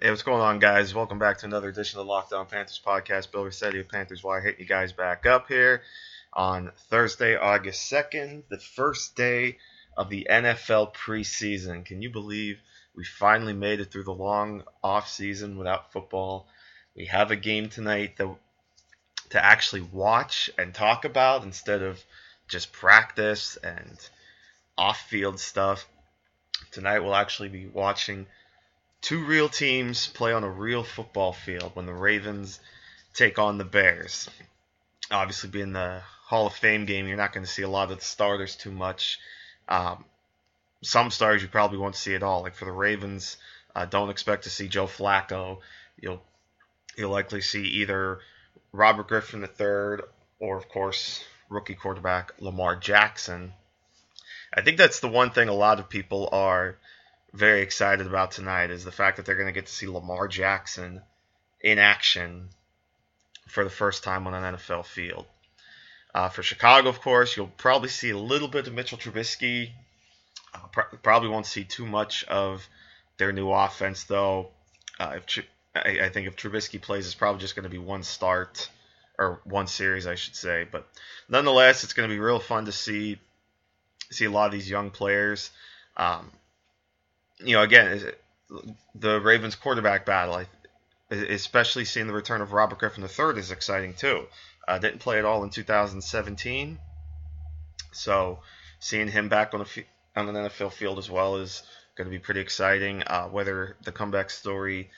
Hey, what's going on, guys? Welcome back to another edition of the Locked On Panthers podcast. Bill Riccette of Panthers Wire hitting you guys back up here on Thursday, August 2nd, the first day of the NFL preseason. Can you believe we finally made it through the long off season without football? We have a game tonight that to actually watch and talk about instead of just practice and off-field stuff. Tonight we'll actually be watching two real teams play on a real football field when the Ravens take on the Bears. Obviously, being the Hall of Fame game, you're not going to see a lot of the starters too much. Um, some stars you probably won't see at all. Like for the Ravens, uh, don't expect to see Joe Flacco. You'll you'll likely see either Robert Griffin III or, of course, rookie quarterback Lamar Jackson. I think that's the one thing a lot of people are very excited about tonight is the fact that they're going to get to see Lamar Jackson in action for the first time on an NFL field. Uh, for Chicago, of course, you'll probably see a little bit of Mitchell Trubisky. Uh, pr- probably won't see too much of their new offense, though. Uh, if Tr- I, I, think if Trubisky plays, it's probably just going to be one start or one series, I should say. But nonetheless, it's going to be real fun to see see a lot of these young players. Um, you know, again, the Ravens quarterback battle, especially seeing the return of Robert Griffin III, is exciting too. Uh, didn't play at all in 2017, so seeing him back on the on an NFL field as well is going to be pretty exciting. Uh, whether the comeback story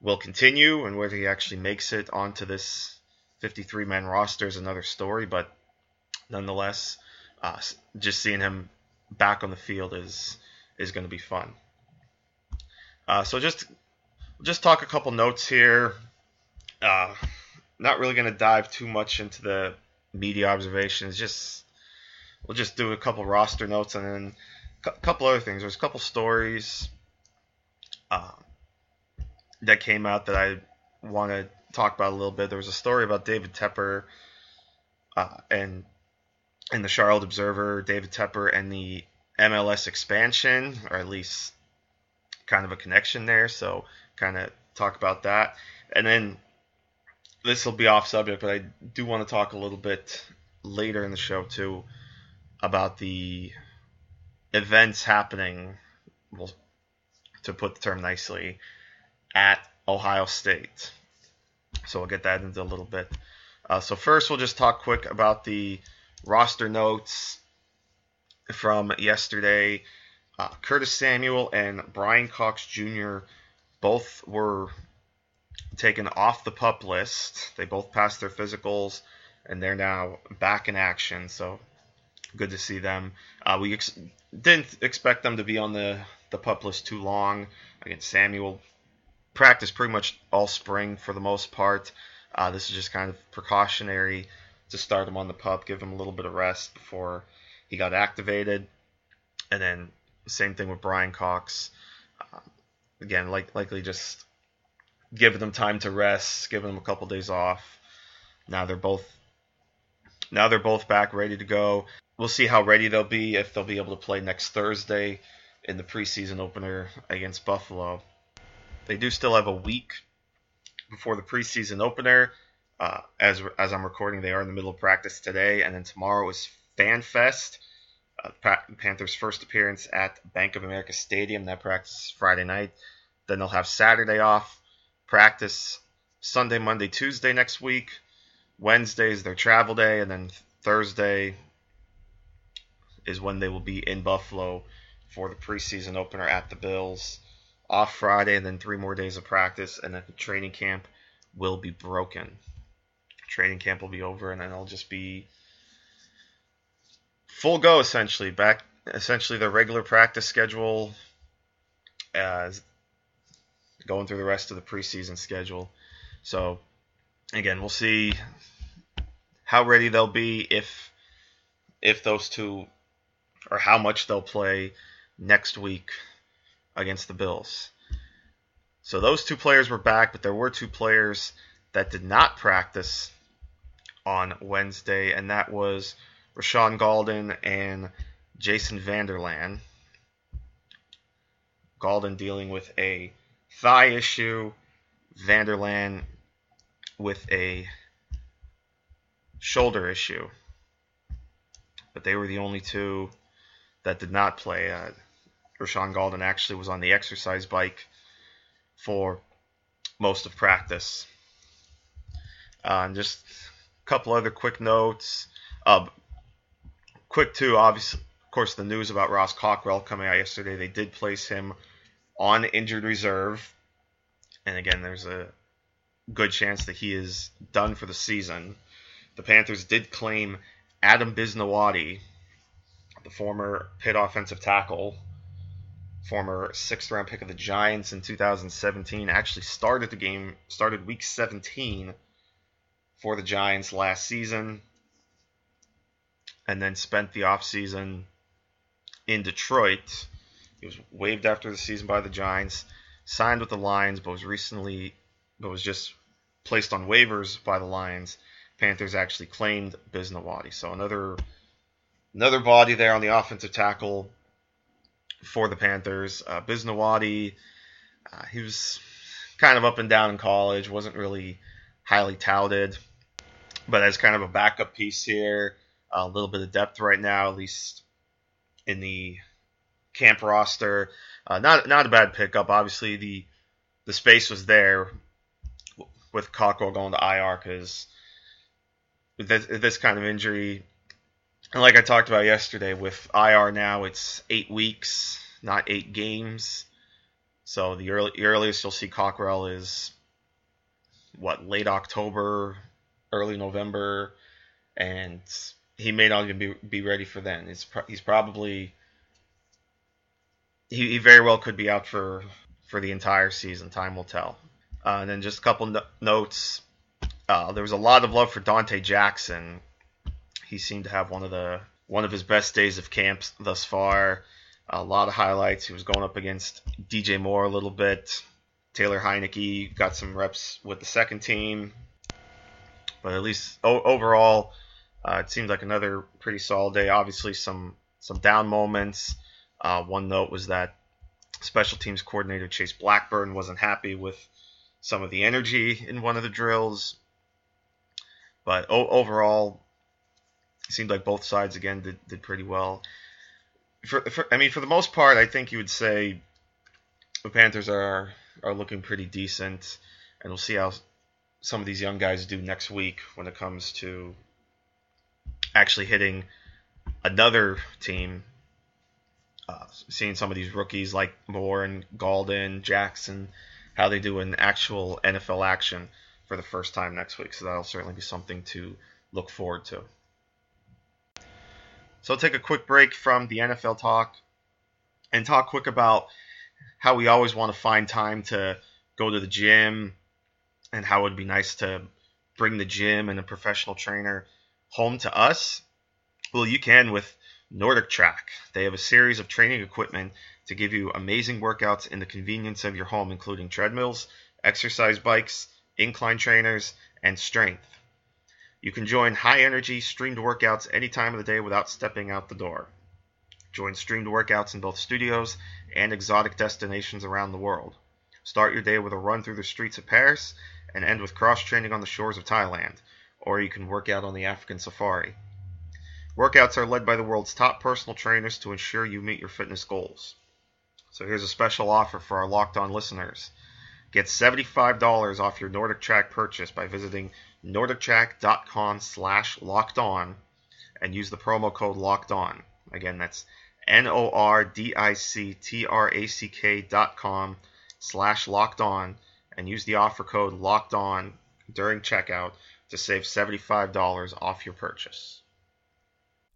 will continue and whether he actually makes it onto this 53 man roster is another story, but nonetheless, uh, just seeing him back on the field is is going to be fun. Uh, so just just talk a couple notes here. Uh, not really going to dive too much into the media observations. Just we'll just do a couple roster notes and then a couple other things. There's a couple stories uh, that came out that I want to talk about a little bit. There was a story about David Tepper uh, and in the Charlotte Observer, David Tepper and the MLS expansion, or at least kind of a connection there. So kind of talk about that, and then this will be off subject, but I do want to talk a little bit later in the show too about the events happening. Well, to put the term nicely, at Ohio State. So we'll get that into a little bit. Uh, so first, we'll just talk quick about the roster notes from yesterday. Uh, Curtis Samuel and Brian Cox Jr. both were taken off the pup list. They both passed their physicals, and they're now back in action. So good to see them. Uh, we ex- didn't expect them to be on the, the pup list too long. Again, Samuel practiced pretty much all spring for the most part. Uh, this is just kind of precautionary to start him on the pup, give him a little bit of rest before he got activated. And then same thing with Brian Cox. Uh, again, like likely just giving them time to rest, giving them a couple days off. Now they're both now they're both back, ready to go. We'll see how ready they'll be if they'll be able to play next Thursday in the preseason opener against Buffalo. They do still have a week before the preseason opener. Uh, as as I'm recording, they are in the middle of practice today, and then tomorrow is Fan Fest uh, Panthers' first appearance at Bank of America Stadium. That practice Friday night. Then they'll have Saturday off, practice Sunday, Monday, Tuesday next week. Wednesday is their travel day, and then Thursday is when they will be in Buffalo for the preseason opener at the Bills. Off Friday, and then three more days of practice, and then the training camp will be broken. Training camp will be over, and then it'll just be full go essentially. Back essentially the regular practice schedule as going through the rest of the preseason schedule. So again, we'll see how ready they'll be if if those two or how much they'll play next week against the Bills. So those two players were back, but there were two players that did not practice on Wednesday, and that was Rashaan Gaulden and Jason Vander Laan. Gaulden dealing with a thigh issue, Vander Laan with a shoulder issue. But they were the only two that did not play. Uh, Rashaan Gaulden actually was on the exercise bike for most of practice. Uh, just a couple other quick notes. Uh, quick too, obviously, of course, the news about Ross Cockrell coming out yesterday. They did place him on injured reserve, and again, there's a good chance that he is done for the season. The Panthers did claim Adam Bisnowaty, the former Pitt offensive tackle, former sixth round pick of the Giants in 2017, actually started the game, started week 17 for the Giants last season, and then spent the offseason in Detroit. He was waived after the season by the Giants, signed with the Lions, but was recently, but was just placed on waivers by the Lions. Panthers actually claimed Bisnowaty. So another another body there on the offensive tackle for the Panthers. Uh, Bisnowaty, uh, he was kind of up and down in college, wasn't really highly touted, but as kind of a backup piece here, a little bit of depth right now, at least in the camp roster. Uh, not not a bad pickup. Obviously, the the space was there with Cockrell going to IR because this, this kind of injury, and like I talked about yesterday, with IR now it's eight weeks, not eight games. So the early, earliest you'll see Cockrell is what late October, early November, and he may not be, be ready for then. He's he's probably he, he very well could be out for for the entire season. Time will tell. Uh, and then just a couple no- notes. Uh, there was a lot of love for Donte Jackson. He seemed to have one of the one of his best days of camps thus far. A lot of highlights. He was going up against DJ Moore a little bit. Taylor Heinicke got some reps with the second team, but at least o- overall, uh, it seemed like another pretty solid day. Obviously, some some down moments. Uh, one note was that special teams coordinator Chase Blackburn wasn't happy with some of the energy in one of the drills. But o- overall, it seemed like both sides again did, did pretty well. For, for, I mean, for the most part, I think you would say the Panthers are are looking pretty decent, and we'll see how some of these young guys do next week when it comes to actually hitting another team. Uh, seeing some of these rookies like Moore and Gaulden, Jackson, how they do in actual NFL action for the first time next week. So that'll certainly be something to look forward to. So I'll take a quick break from the NFL talk and talk quick about how we always want to find time to go to the gym and how it would be nice to bring the gym and a professional trainer home to us. Well, you can with NordicTrack. They have a series of training equipment to give you amazing workouts in the convenience of your home, including treadmills, exercise bikes, incline trainers, and strength. You can join high energy streamed workouts any time of the day without stepping out the door. Join streamed workouts in both studios and exotic destinations around the world. Start your day with a run through the streets of Paris and end with cross training on the shores of Thailand, or you can work out on the African safari. Workouts are led by the world's top personal trainers to ensure you meet your fitness goals. So here's a special offer for our Locked On listeners. Get $75 off your NordicTrack purchase by visiting nordictrack.com slash locked on and use the promo code locked on. Again, that's N-O-R-D-I-C-T-R-A-C-K dot com slash locked on and use the offer code locked on during checkout to save $75 off your purchase.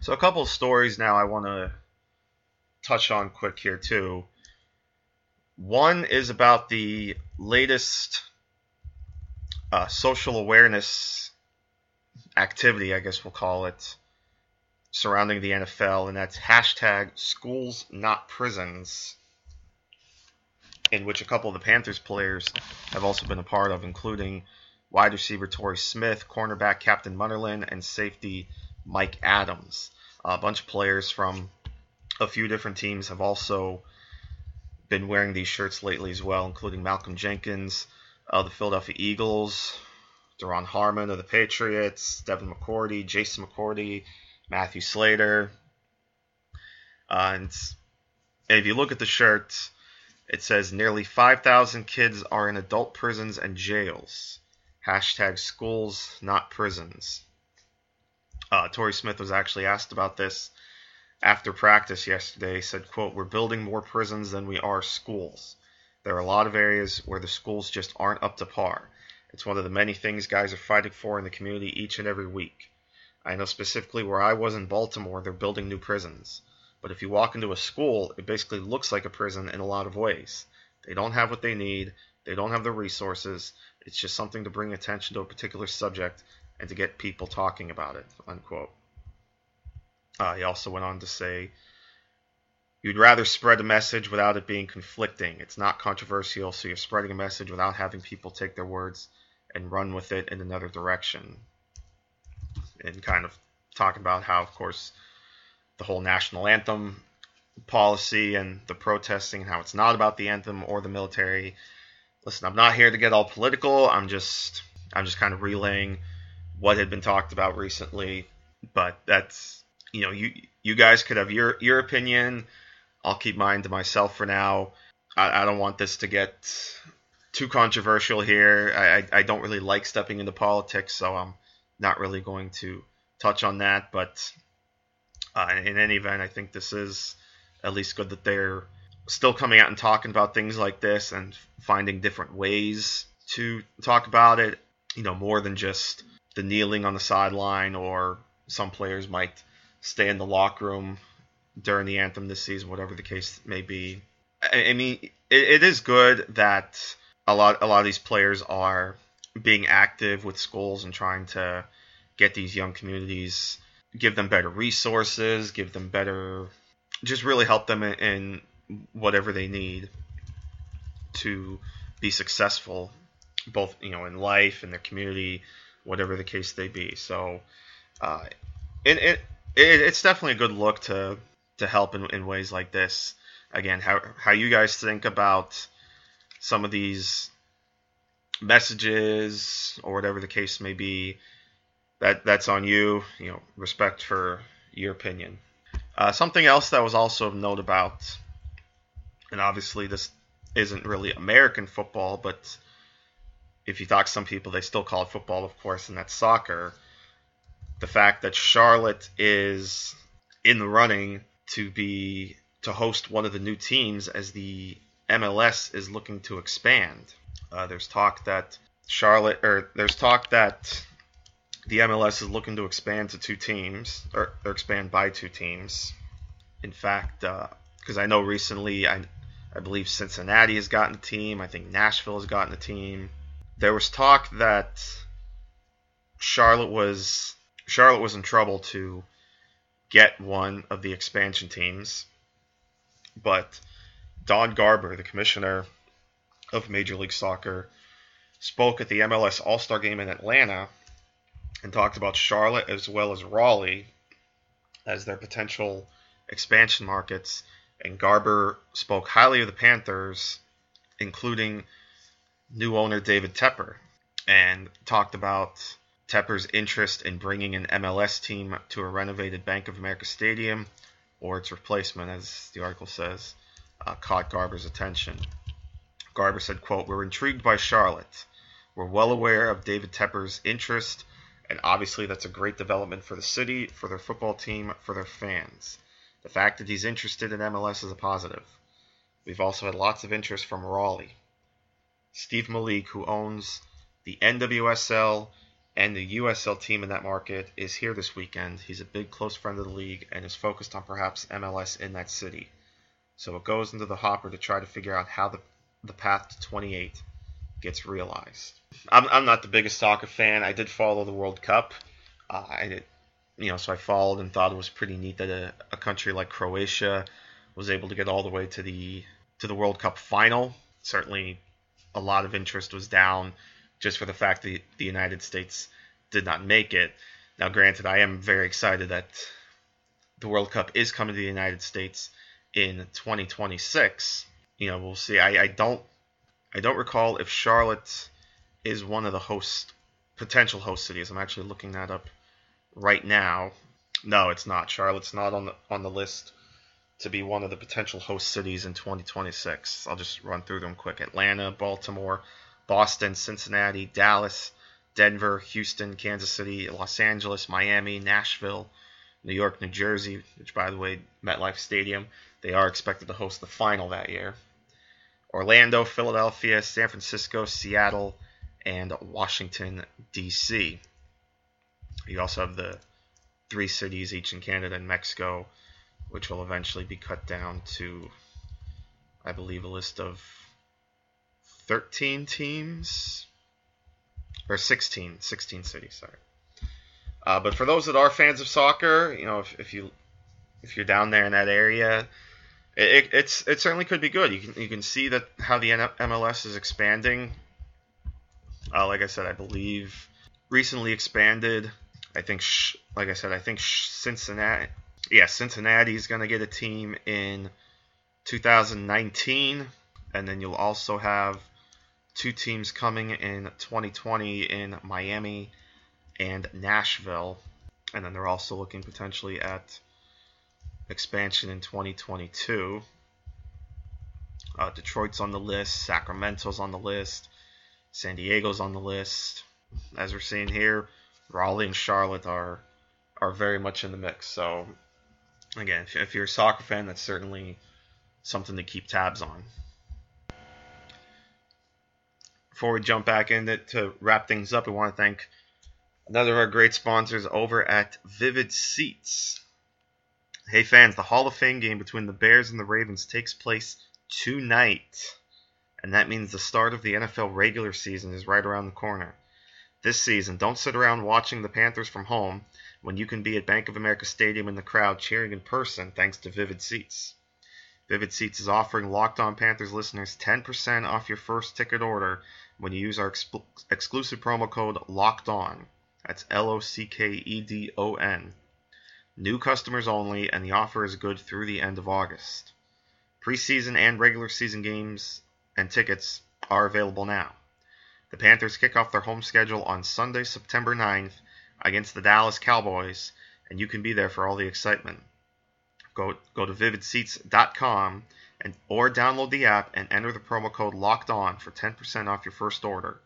So a couple of stories now I want to touch on quick here too. One is about the latest uh, social awareness activity, I guess we'll call it, surrounding the NFL, and that's hashtag schools not prisons, in which a couple of the Panthers players have also been a part of, including wide receiver Torrey Smith, cornerback Captain Munnerlyn, and safety Mike Adams. A bunch of players from a few different teams have also been wearing these shirts lately as well, including Malcolm Jenkins of the Philadelphia Eagles, Duron Harmon of the Patriots, Devin McCourty, Jason McCourty, Matthew Slater. Uh, and, if you look at the shirt, it says nearly 5,000 kids are in adult prisons and jails. Hashtag schools, not prisons. Uh, Torrey Smith was actually asked about this after practice yesterday. He said, quote, We're building more prisons than we are schools. There are a lot of areas where the schools just aren't up to par. It's one of the many things guys are fighting for in the community each and every week. I know specifically where I was in Baltimore, they're building new prisons. But if you walk into a school, it basically looks like a prison in a lot of ways. They don't have what they need, they don't have the resources. It's just something to bring attention to a particular subject and to get people talking about it, unquote. Uh, he also went on to say, You'd rather spread a message without it being conflicting. It's not controversial, so you're spreading a message without having people take their words and run with it in another direction. And kind of talking about how, of course, the whole national anthem policy and the protesting and how it's not about the anthem or the military. Listen, I'm not here to get all political. I'm just I'm just kind of relaying what had been talked about recently. But that's you know you you guys could have your your opinion. I'll keep mine to myself for now. I, I don't want this to get too controversial here. I, I, don't really like stepping into politics, so I'm not really going to touch on that. But uh, in any event, I think this is at least good that they're still coming out and talking about things like this and finding different ways to talk about it. You know, more than just the kneeling on the sideline, or some players might stay in the locker room during the anthem this season, whatever the case may be. I, I mean, it, it is good that a lot a lot of these players are being active with schools and trying to get these young communities, give them better resources, give them better, just really help them in, in whatever they need to be successful, both you know in life and their community, whatever the case may be. So, uh, it, it, it it's definitely a good look to to help in, in ways like this. Again, how how you guys think about some of these messages or whatever the case may be, that that's on you. You know, respect for your opinion. Uh, something else that was also of note about, and obviously this isn't really American football, but if you talk to some people, they still call it football, of course, and that's soccer. The fact that Charlotte is in the running to be to host one of the new teams as the MLS is looking to expand. Uh, there's talk that Charlotte, or there's talk that the MLS is looking to expand to two teams, or, or expand by two teams. In fact, because uh, I know recently, I, I believe Cincinnati has gotten a team. I think Nashville has gotten a team. There was talk that Charlotte was Charlotte was in trouble to get one of the expansion teams, but Don Garber, the commissioner of Major League Soccer, spoke at the MLS All Star game in Atlanta and talked about Charlotte as well as Raleigh as their potential expansion markets. And Garber spoke highly of the Panthers, including new owner David Tepper, and talked about Tepper's interest in bringing an MLS team to a renovated Bank of America Stadium, or its replacement, as the article says, uh, caught Garber's attention. Garber said, quote, We're intrigued by Charlotte. We're well aware of David Tepper's interest, and obviously that's a great development for the city, for their football team, for their fans. The fact that he's interested in MLS is a positive. We've also had lots of interest from Raleigh. Steve Malik, who owns the NWSL and the USL team in that market, is here this weekend. He's a big close friend of the league and is focused on perhaps MLS in that city. So it goes into the hopper to try to figure out how the the path to 28 gets realized. I'm, I'm not the biggest soccer fan. I did follow the World Cup. Uh, I did, you know, so I followed and thought it was pretty neat that a, a country like Croatia was able to get all the way to the to the World Cup final. Certainly, a lot of interest was down just for the fact that the United States did not make it. Now, granted, I am very excited that the World Cup is coming to the United States in 2026 you know, we'll see. I, I don't I don't recall if Charlotte is one of the host potential host cities. I'm actually looking that up right now. No, it's not. Charlotte's not on the on the list to be one of the potential host cities in 2026. I'll just run through them quick. Atlanta, Baltimore, Boston, Cincinnati, Dallas, Denver, Houston, Kansas City, Los Angeles, Miami, Nashville, New York, New Jersey, which by the way, MetLife Stadium, they are expected to host the final that year. Orlando, Philadelphia, San Francisco, Seattle, and Washington, D.C. You also have the three cities, each in Canada and Mexico, which will eventually be cut down to, I believe, a list of 13 teams or 16, 16 cities. Sorry. Uh, but for those that are fans of soccer, you know, if, if you if you're down there in that area, it, it's it certainly could be good. You can you can see that how the MLS is expanding. Uh, like I said, I believe recently expanded. I think, like I said, I think Cincinnati. Yeah, Cincinnati is going to get a team in 2019, and then you'll also have two teams coming in 2020 in Miami and Nashville, and then they're also looking potentially at expansion in 2022. Uh, Detroit's on the list, Sacramento's on the list, San Diego's on the list. As we're seeing here, Raleigh and Charlotte are are very much in the mix. So again, if, if you're a soccer fan, that's certainly something to keep tabs on. Before we jump back in to wrap things up, we want to thank another of our great sponsors over at Vivid Seats. Hey fans, the Hall of Fame game between the Bears and the Ravens takes place tonight. And that means the start of the NFL regular season is right around the corner. This season, don't sit around watching the Panthers from home when you can be at Bank of America Stadium in the crowd cheering in person thanks to Vivid Seats. Vivid Seats is offering Locked On Panthers listeners 10% off your first ticket order when you use our exclusive promo code LOCKED ON. That's L O C K E D O N. New customers only, and the offer is good through the end of August. Preseason and regular season games and tickets are available now. The Panthers kick off their home schedule on Sunday, September 9th against the Dallas Cowboys, and you can be there for all the excitement. Go, go to vividseats.com and or download the app and enter the promo code locked on for 10% off your first order.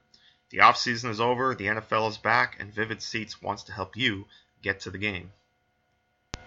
The offseason is over, the NFL is back, and Vivid Seats wants to help you get to the game.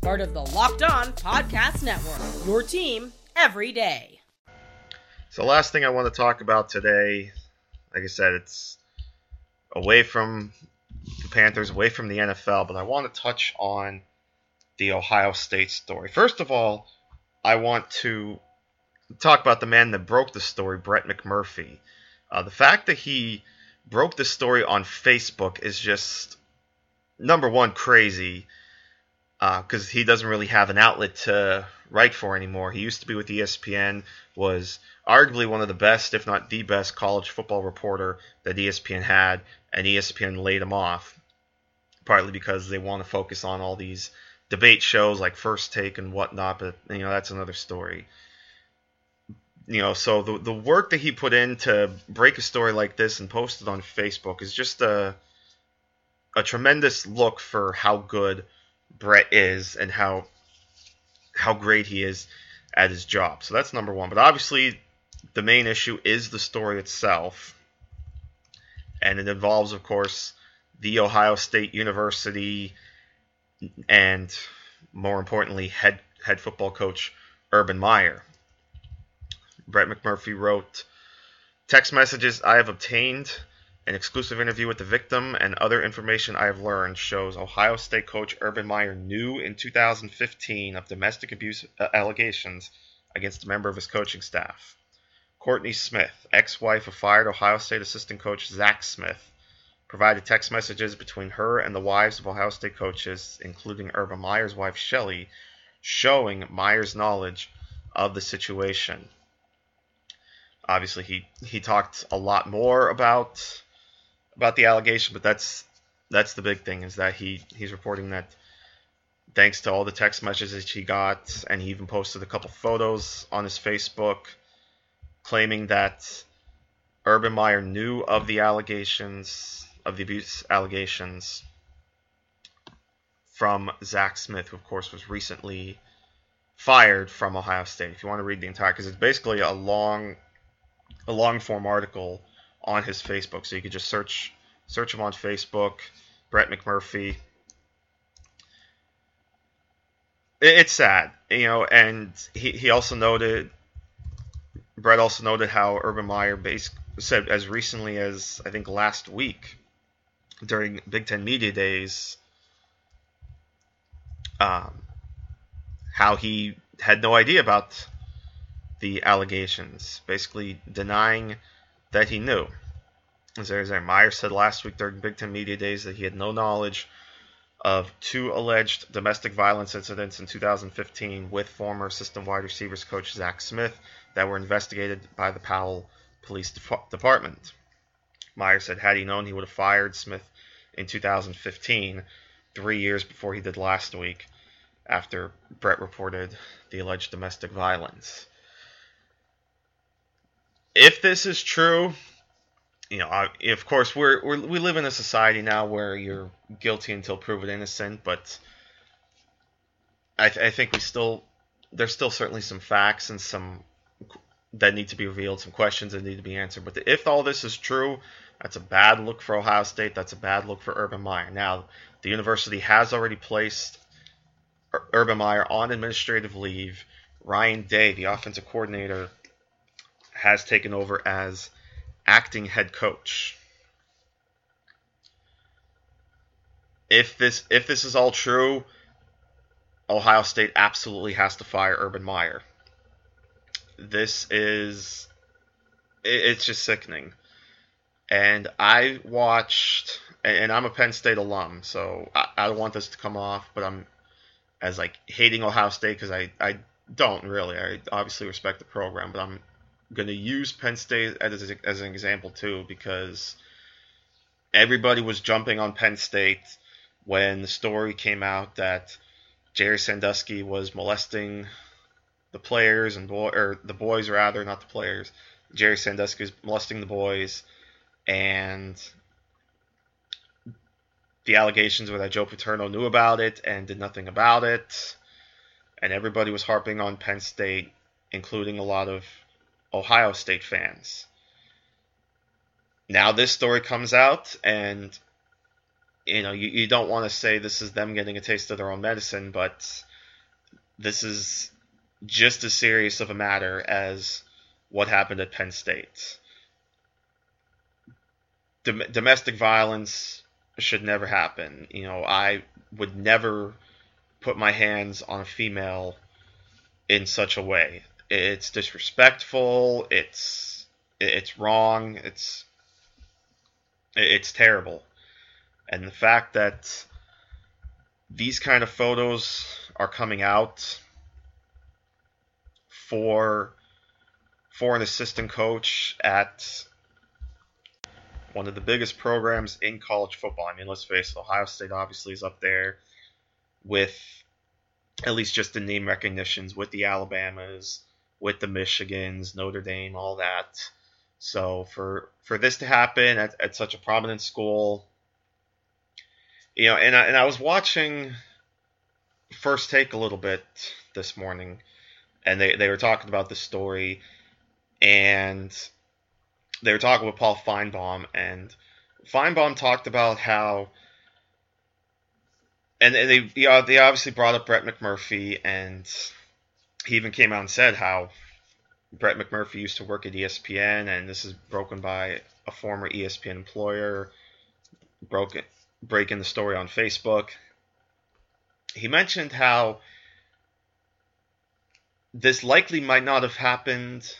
part of the Locked On Podcast Network. Your team every day. So, last thing I want to talk about today, like I said, it's away from the Panthers, away from the NFL, but I want to touch on the Ohio State story. First of all, I want to talk about the man that broke the story, Brett McMurphy. Uh, the fact that he broke the story on Facebook is just number one crazy because uh, he doesn't really have an outlet to write for anymore. He used to be with ESPN, was arguably one of the best, if not the best, college football reporter that ESPN had, and ESPN laid him off, partly because they want to focus on all these debate shows like First Take and whatnot. But you know that's another story. You know, so the the work that he put in to break a story like this and post it on Facebook is just a a tremendous look for how good Brett is and how how great he is at his job. So that's number one. But obviously, the main issue is the story itself, and it involves, of course, the Ohio State University and, more importantly, head head football coach Urban Meyer. Brett McMurphy wrote text messages I have obtained an exclusive interview with the victim and other information I have learned shows Ohio State coach Urban Meyer knew in 2015 of domestic abuse uh, allegations against a member of his coaching staff. Courtney Smith, ex wife of fired Ohio State assistant coach Zach Smith, provided text messages between her and the wives of Ohio State coaches, including Urban Meyer's wife Shelly, showing Meyer's knowledge of the situation. Obviously, he, he talked a lot more about about the allegation, but that's that's the big thing is that he he's reporting that thanks to all the text messages he got, and he even posted a couple photos on his Facebook claiming that Urban Meyer knew of the allegations of the abuse allegations from Zach Smith, who of course was recently fired from Ohio State. If you want to read the entire, because it's basically a long, a long form article on his Facebook. So you could just search search him on Facebook, Brett McMurphy. It's sad, you know, and he, he also noted Brett also noted how Urban Meyer base, said as recently as I think last week during Big Ten Media Days um, how he had no idea about the allegations, basically denying that he knew. As Isaiah Meyer said last week during Big Ten Media Days that he had no knowledge of two alleged domestic violence incidents in 2015 with former assistant wide receivers coach Zach Smith that were investigated by the Powell Police Department. Meyer said had he known he would have fired Smith in 2015, three years before he did last week, after Brett reported the alleged domestic violence. If this is true, you know, I, of course, we're, we're we live in a society now where you're guilty until proven innocent, but I, th- I think we still there's still certainly some facts and some that need to be revealed, some questions that need to be answered. But if all this is true, that's a bad look for Ohio State. That's a bad look for Urban Meyer. Now, the university has already placed Urban Meyer on administrative leave. Ryan Day, the offensive coordinator, has taken over as acting head coach. If this if this is all true, Ohio State absolutely has to fire Urban Meyer. This is it's just sickening. And I watched and I'm a Penn State alum, so I, I don't want this to come off, but I'm as like hating Ohio State because I, I don't really. I obviously respect the program, but I'm going to use Penn State as, as an example too because everybody was jumping on Penn State when the story came out that Jerry Sandusky was molesting the players and boy or the boys rather, not the players. Jerry Sandusky was molesting the boys, and the allegations were that Joe Paterno knew about it and did nothing about it, and everybody was harping on Penn State, including a lot of Ohio State fans. Now this story comes out, and you know you, you don't want to say this is them getting a taste of their own medicine, but this is just as serious of a matter as what happened at Penn State. Dom- domestic violence should never happen. You know, I would never put my hands on a female in such a way. It's disrespectful. It's it's wrong. It's it's terrible. And the fact that these kind of photos are coming out for for an assistant coach at one of the biggest programs in college football. I mean, let's face it, Ohio State obviously is up there with at least just the name recognitions with the Alabamas, with the Michigans, Notre Dame, all that. So for for this to happen at, at such a prominent school, you know, and I, and I was watching First Take a little bit this morning, and they, they were talking about the story, and they were talking with Paul Finebaum, and Finebaum talked about how, and they yeah, they obviously brought up Brett McMurphy, and he even came out and said how Brett McMurphy used to work at ESPN, and this is broken by a former ESPN employer, broken breaking the story on Facebook. He mentioned how this likely might not have happened.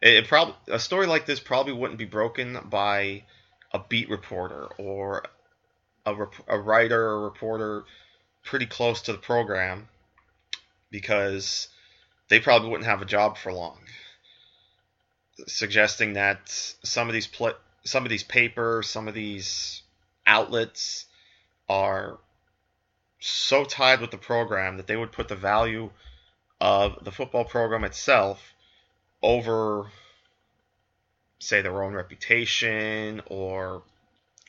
It, probably a story like this probably wouldn't be broken by a beat reporter or a, a writer or reporter pretty close to the program because they probably wouldn't have a job for long. Suggesting that some of these pl- some of these papers, some of these outlets are so tied with the program that they would put the value of the football program itself over say their own reputation or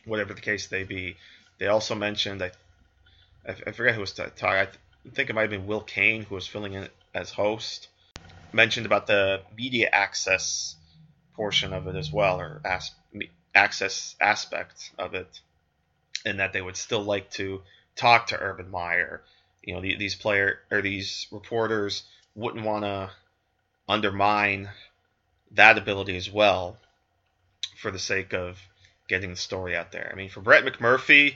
whatever the case may be. They also mentioned I, I forget who was talking. I think it might have been Will Cain who was filling in as host. Mentioned about the media access portion of it as well, or as, access aspect of it and that they would still like to talk to Urban Meyer. You know, the, these player or these reporters wouldn't want to undermine that ability as well for the sake of getting the story out there. I mean, for Brett McMurphy,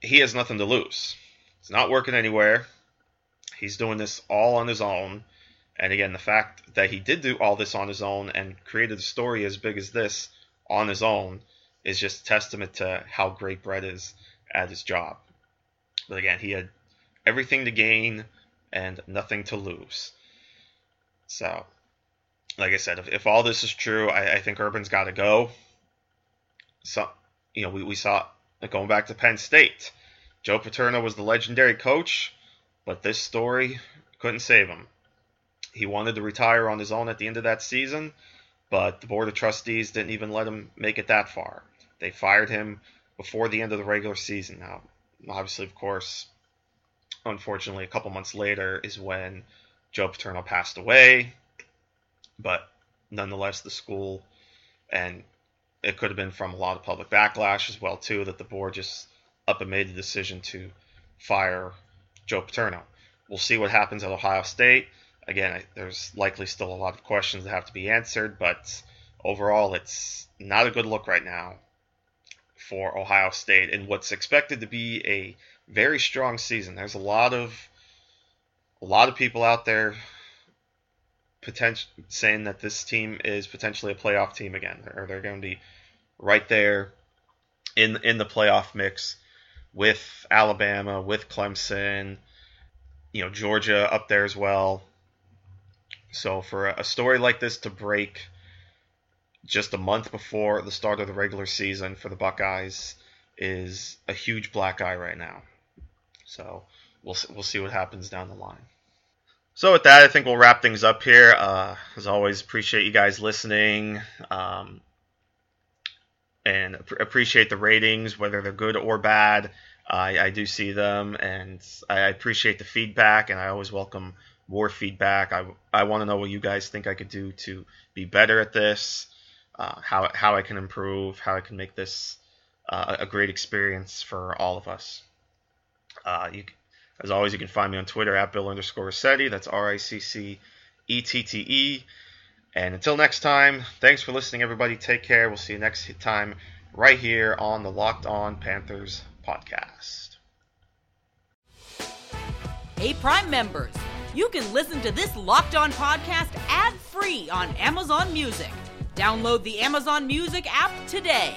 he has nothing to lose. It's not working anywhere. He's doing this all on his own. And again, the fact that he did do all this on his own and created a story as big as this on his own is just testament to how great Brett is at his job. But again, he had everything to gain and nothing to lose. So, like I said, if, if all this is true, I, I think Urban's got to go. So, you know, we, we saw going back to Penn State. Joe Paterno was the legendary coach, but this story couldn't save him. He wanted to retire on his own at the end of that season, but the Board of Trustees didn't even let him make it that far. They fired him before the end of the regular season. Now, obviously, of course, unfortunately, a couple months later is when Joe Paterno passed away. But nonetheless, the school, and it could have been from a lot of public backlash as well too, that the board just up and made the decision to fire Joe Paterno. We'll see what happens at Ohio State. Again, there's likely still a lot of questions that have to be answered, but overall, it's not a good look right now for Ohio State in what's expected to be a very strong season. There's a lot of a lot of people out there potential saying that this team is potentially a playoff team again, or they're going to be right there in in the playoff mix with Alabama, with Clemson, you know Georgia up there as well. So for a story like this to break just a month before the start of the regular season for the Buckeyes is a huge black eye right now. So we'll we'll see what happens down the line. So with that, I think we'll wrap things up here. Uh, as always, appreciate you guys listening, um, and appreciate the ratings, whether they're good or bad. I, I do see them, and I appreciate the feedback, and I always welcome more feedback. I, I want to know what you guys think I could do to be better at this uh, how how I can improve, how I can make this uh, a great experience for all of us. Uh, you, as always, you can find me on Twitter at Bill underscore Riccette. That's R I C C E T T E. And until next time, thanks for listening, everybody. Take care. We'll see you next time right here on the Locked On Panthers podcast. Hey, Prime members, you can listen to this Locked On podcast ad free on Amazon Music. Download the Amazon Music app today.